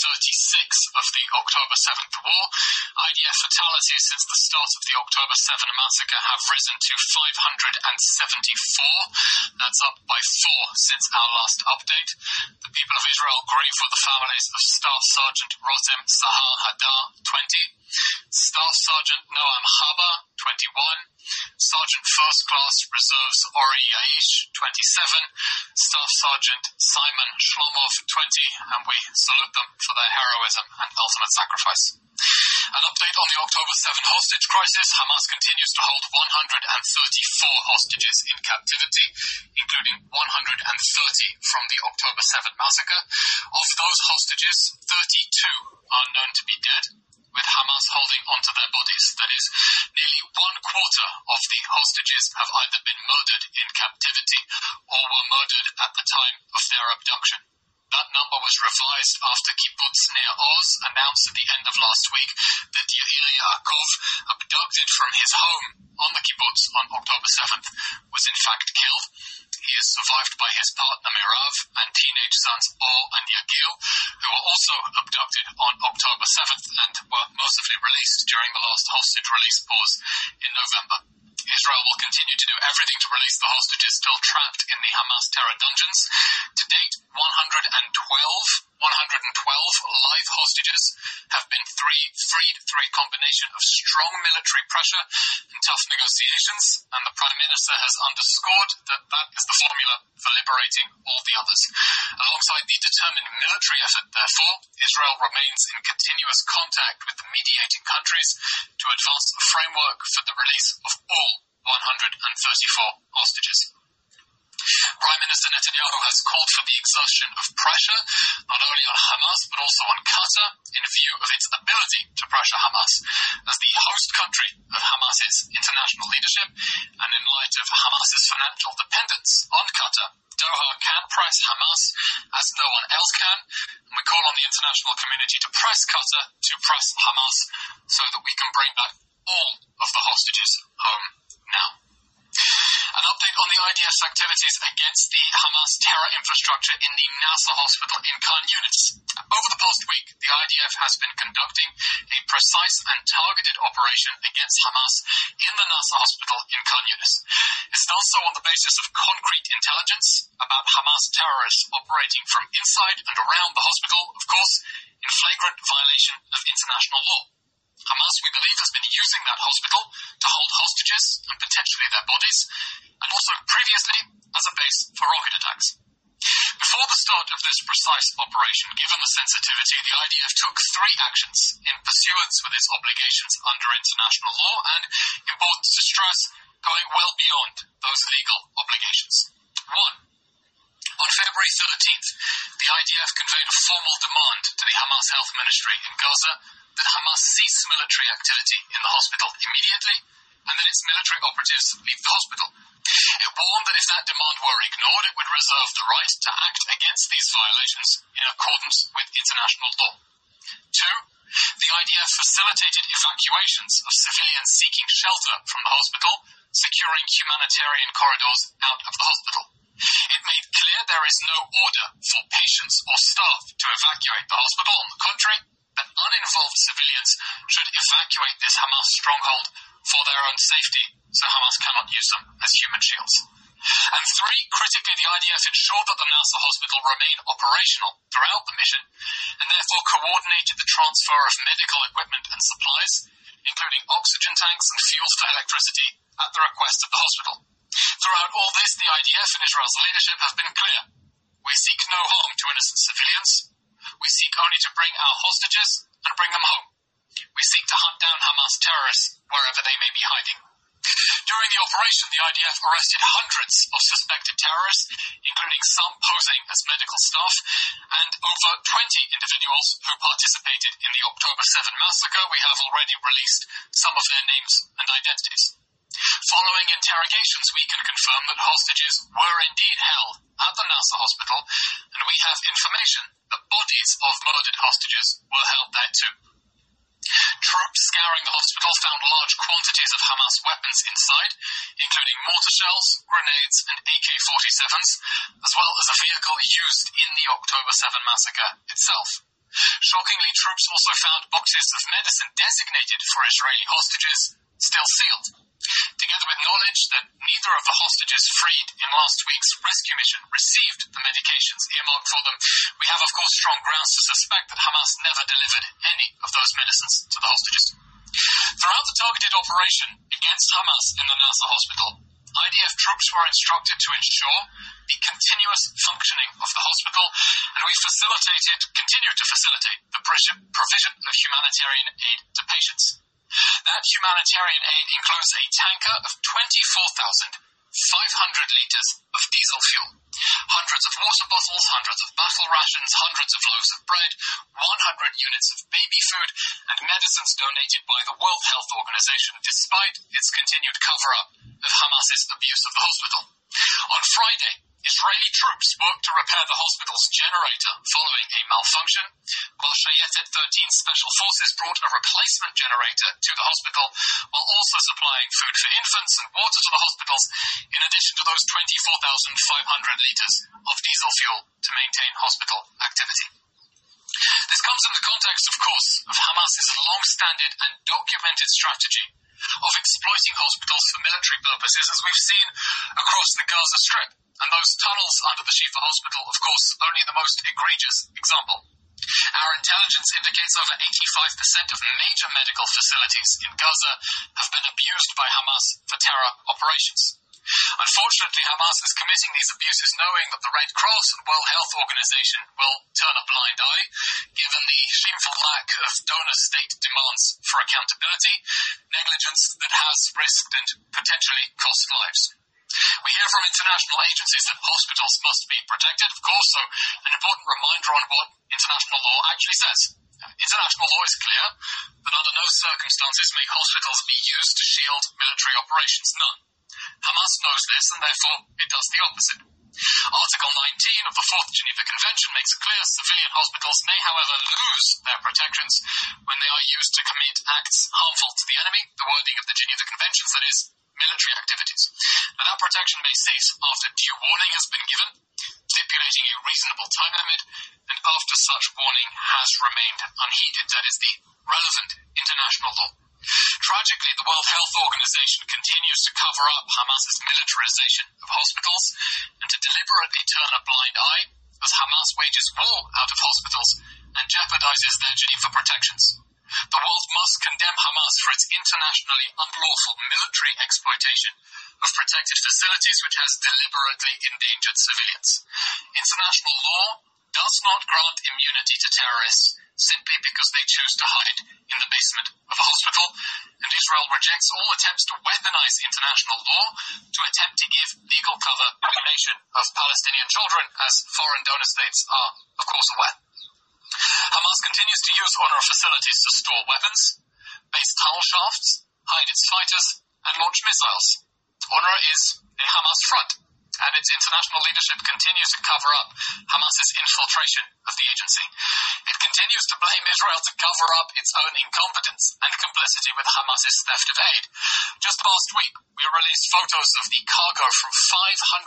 36 of the October 7th war. IDF fatalities since the start of the October 7 massacre have risen to 574. That's up by four since our last update. The people of Israel grieve with the families of Staff Sergeant Rotem Sahar Hadar, 20, Staff Sergeant Noam Chaba, 21, Sergeant First Class Reserves Ori Yaish, 27, Staff Sergeant Simon Shlomov, 20, and we salute them for their heroism and ultimate sacrifice. An update on the October 7 hostage crisis. Hamas continues to hold 134 hostages in captivity, including 130 from the October 7 massacre. Of those hostages, 32 are known to be dead, with Hamas holding onto their bodies. That is, nearly one quarter of the hostages have either been murdered in captivity or were murdered at the time of their abduction. That number was revised after Kibbutz Nir Oz announced at the end of last week that Yair Yaakov, abducted from his home on the kibbutz on October 7th, was in fact killed. He is survived by his partner Meirav and teenage sons Or and Yagil, who were also abducted on October 7th and were mercifully released during the last hostage release pause in November. Israel will continue to do everything to release the hostages still trapped in the Hamas terror dungeons. To date, 112 112 live hostages have been three, freed through a combination of strong military pressure and tough negotiations, and the Prime Minister has underscored that that is the formula for liberating all the others. Alongside the determined military effort, therefore, Israel remains in continuous contact with the mediating countries to advance a framework for the release of all 134 hostages. Prime Minister Netanyahu has called for the exertion of pressure, not only on Hamas, but also on Qatar, in view of its ability to pressure Hamas. As the host country of Hamas's international leadership, and in light of Hamas's financial dependence on Qatar, Doha can press Hamas as no one else can, and we call on the international community to press Qatar to press Hamas so that we can bring back all of the hostages home now. An update on the IDF's activities against the Hamas terror infrastructure in the Nasser hospital in Khan Yunis. Over the past week, the IDF has been conducting a precise and targeted operation against Hamas in the Nasser hospital in Khan Yunis. It's done so on the basis of concrete intelligence about Hamas terrorists operating from inside and around the hospital, of course, in flagrant violation of international law. Hamas, we believe, has been using that hospital to hold hostages and potentially their bodies, and also previously as a base for rocket attacks. Before the start of this precise operation, given the sensitivity, the IDF took three actions in pursuance with its obligations under international law and, important to stress, going well beyond those legal obligations. One, on February 13th, the IDF conveyed a formal demand to the Hamas Health Ministry in Gaza that Hamas cease military activity in the hospital immediately and that its military operatives leave the hospital. It warned that if that demand were ignored, it would reserve the right to act against these violations in accordance with international law. Two, the IDF facilitated evacuations of civilians seeking shelter from the hospital, securing humanitarian corridors out of the hospital. It made clear there is no order for patients or staff to evacuate the hospital. On the contrary, that uninvolved civilians should evacuate this Hamas stronghold for their own safety, so Hamas cannot use them as human shields. And three, critically, the IDF ensured that the Nasser hospital remain operational throughout the mission, and therefore coordinated the transfer of medical equipment and supplies, including oxygen tanks and fuels for electricity, at the request of the hospital. Throughout all this, the IDF and Israel's leadership have been clear. We seek no harm to innocent civilians. We seek only to bring our hostages and bring them home. We seek to hunt down Hamas terrorists wherever they may be hiding. During the operation, the IDF arrested hundreds of suspected terrorists, including some posing as medical staff, and over 20 individuals who participated in the October 7 massacre. We have already released some of their names and identities. Following interrogations, we can confirm that hostages were indeed held at the Nasser hospital, and we have information that bodies of murdered hostages were held there too. Troops scouring the hospital found large quantities of Hamas weapons inside, including mortar shells, grenades, and AK 47s, as well as a vehicle used in the October 7 massacre itself. Shockingly, troops also found boxes of medicine designated for Israeli hostages still sealed. Together with knowledge that neither of the hostages freed in last week's rescue mission received the medications earmarked for them, we have, of course, strong grounds to suspect that Hamas never delivered any of those medicines to the hostages. Throughout the targeted operation against Hamas in the Nasser hospital, IDF troops were instructed to ensure the continuous functioning of the hospital, and we facilitated, continue to facilitate, the provision of humanitarian aid to patients. That humanitarian aid includes a tanker of 24,500 litres of diesel fuel, hundreds of water bottles, hundreds of battle rations, hundreds of loaves of bread, 100 units of baby food, and medicines donated by the World Health Organization despite its continued cover up of Hamas's abuse of the hospital. On Friday, Israeli troops worked to repair the hospital's generator following a malfunction, while Shayetet 13 Special Forces brought a replacement generator to the hospital while also supplying food for infants and water to the hospitals, in addition to those 24,500 litres of diesel fuel to maintain hospital activity. This comes in the context, of course, of Hamas's long-standing and documented strategy of exploiting hospitals for military purposes, as we've seen across the Gaza Strip. And those tunnels under the Shifa hospital, of course, only the most egregious example. Our intelligence indicates over 85% of major medical facilities in Gaza have been abused by Hamas for terror operations. Unfortunately, Hamas is committing these abuses knowing that the Red Cross and World Health Organization will turn a blind eye, given the shameful lack of donor state demands for accountability, negligence that has risked and potentially cost lives. We hear from international agencies that hospitals must be protected, of course, so an important reminder on what international law actually says. International law is clear that under no circumstances may hospitals be used to shield military operations. None. Hamas knows this, and therefore it does the opposite. Article 19 of the Fourth Geneva Convention makes it clear civilian hospitals may, however, lose their protections when they are used to commit acts harmful to the enemy, the wording of the Geneva Conventions, that is, military activities. and that protection may cease after due warning has been given, stipulating a reasonable time limit, and after such warning has remained unheeded. That is the relevant international law. Tragically, the World Health Organization continues to cover up Hamas's militarization of hospitals and to deliberately turn a blind eye as Hamas wages war out of hospitals and jeopardizes their Geneva protections. The world must condemn Hamas for its internationally unlawful military exploitation of protected facilities which has deliberately endangered civilians. International law does not grant immunity to terrorists simply because they choose to hide in the basement of a hospital, and Israel rejects all attempts to weaponize international law to attempt to give legal cover to the nation of Palestinian children, as foreign donor states are, of course, aware. Hamas continues to use UNRWA facilities to store weapons, base tunnel shafts, hide its fighters, and launch missiles. UNRWA is a Hamas front and its international leadership continues to cover up Hamas's infiltration of the agency. It continues to blame Israel to cover up its own incompetence and complicity with Hamas's theft of aid. Just last week, we released photos of the cargo from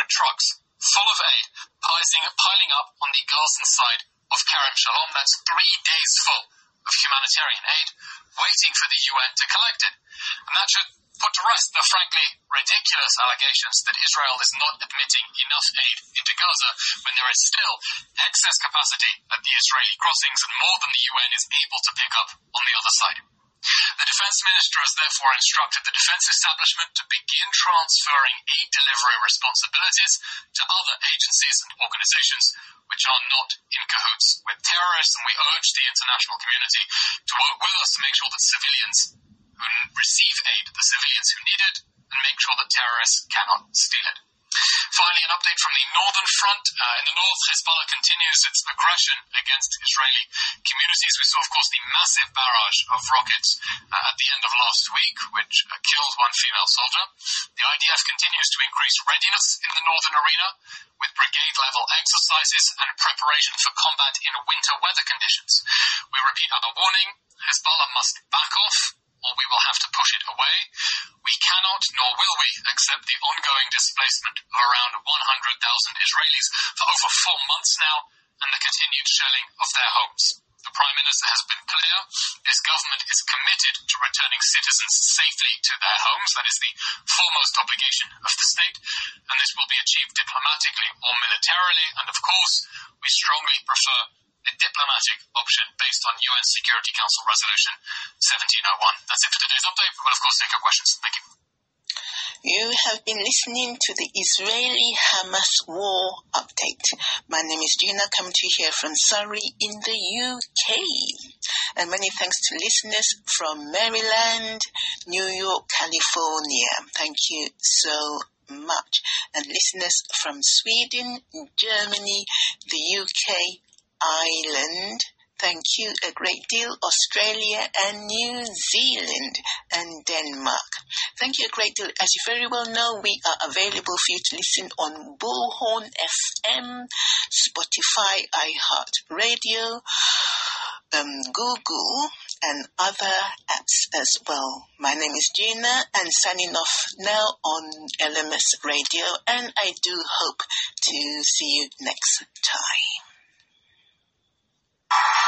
500 trucks full of aid piling up on the Gazan side of Kerem Shalom. That's three days full of humanitarian aid, waiting for the UN to collect it. And that should put to rest the frankly ridiculous allegations that Israel is not admitting enough aid into Gaza when there is still excess capacity at the Israeli crossings and more than the UN is able to pick up on the other side. The defense minister has therefore instructed the defense establishment to begin transferring aid delivery responsibilities to other agencies and organizations which are not in cahoots with terrorists, and we urge the international community to work with us to make sure that civilians who receive aid, the civilians who need it, and make sure that terrorists cannot steal it. Finally, an update from the northern front. Uh, in the north, Hezbollah continues its aggression against Israeli communities. We saw, of course, the massive barrage of rockets uh, at the end of last week, which uh, killed one female soldier. The IDF continues to increase readiness in the northern arena with brigade level exercises and preparation for combat in winter weather conditions. We repeat our warning Hezbollah must back off or we will have to push it away. We cannot, nor will we, accept the ongoing displacement of around 100,000 Israelis for over four months now and the continued shelling of their homes. The Prime Minister has been clear. This government is committed to returning citizens safely to their homes. That is the foremost obligation of the state, and this will be achieved diplomatically or militarily. And of course, we strongly prefer the diplomatic option based on UN Security Council Resolution 1701. That's it for today's update. We will, of course, take your questions. Thank you. You have been listening to the Israeli Hamas war update. My name is Gina, coming to you here from Surrey in the UK. And many thanks to listeners from Maryland, New York, California. Thank you so much. And listeners from Sweden, Germany, the UK, Ireland, Thank you a great deal, Australia and New Zealand and Denmark. Thank you a great deal. As you very well know, we are available for you to listen on Bullhorn FM, Spotify, iHeartRadio, um, Google, and other apps as well. My name is Gina and signing off now on LMS Radio, and I do hope to see you next time you.